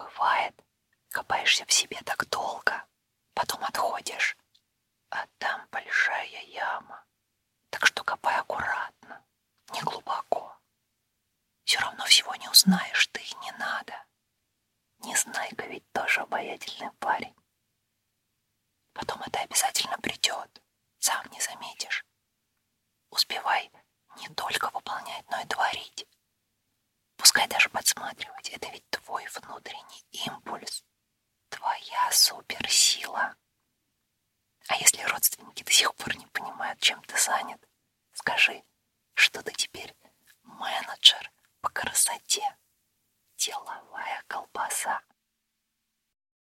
Бывает, копаешься в себе так долго, потом отходишь, а там большая яма. Так что копай аккуратно, не глубоко. Все равно всего не узнаешь, ты и не надо. Незнайка ведь тоже обаятельный парень. Потом это обязательно придет, сам не заметишь. Успевай не только выполнять, но и творить. Пускай даже подсматривать, это ведь твой суперсила. А если родственники до сих пор не понимают, чем ты занят, скажи, что ты теперь менеджер по красоте, деловая колбаса.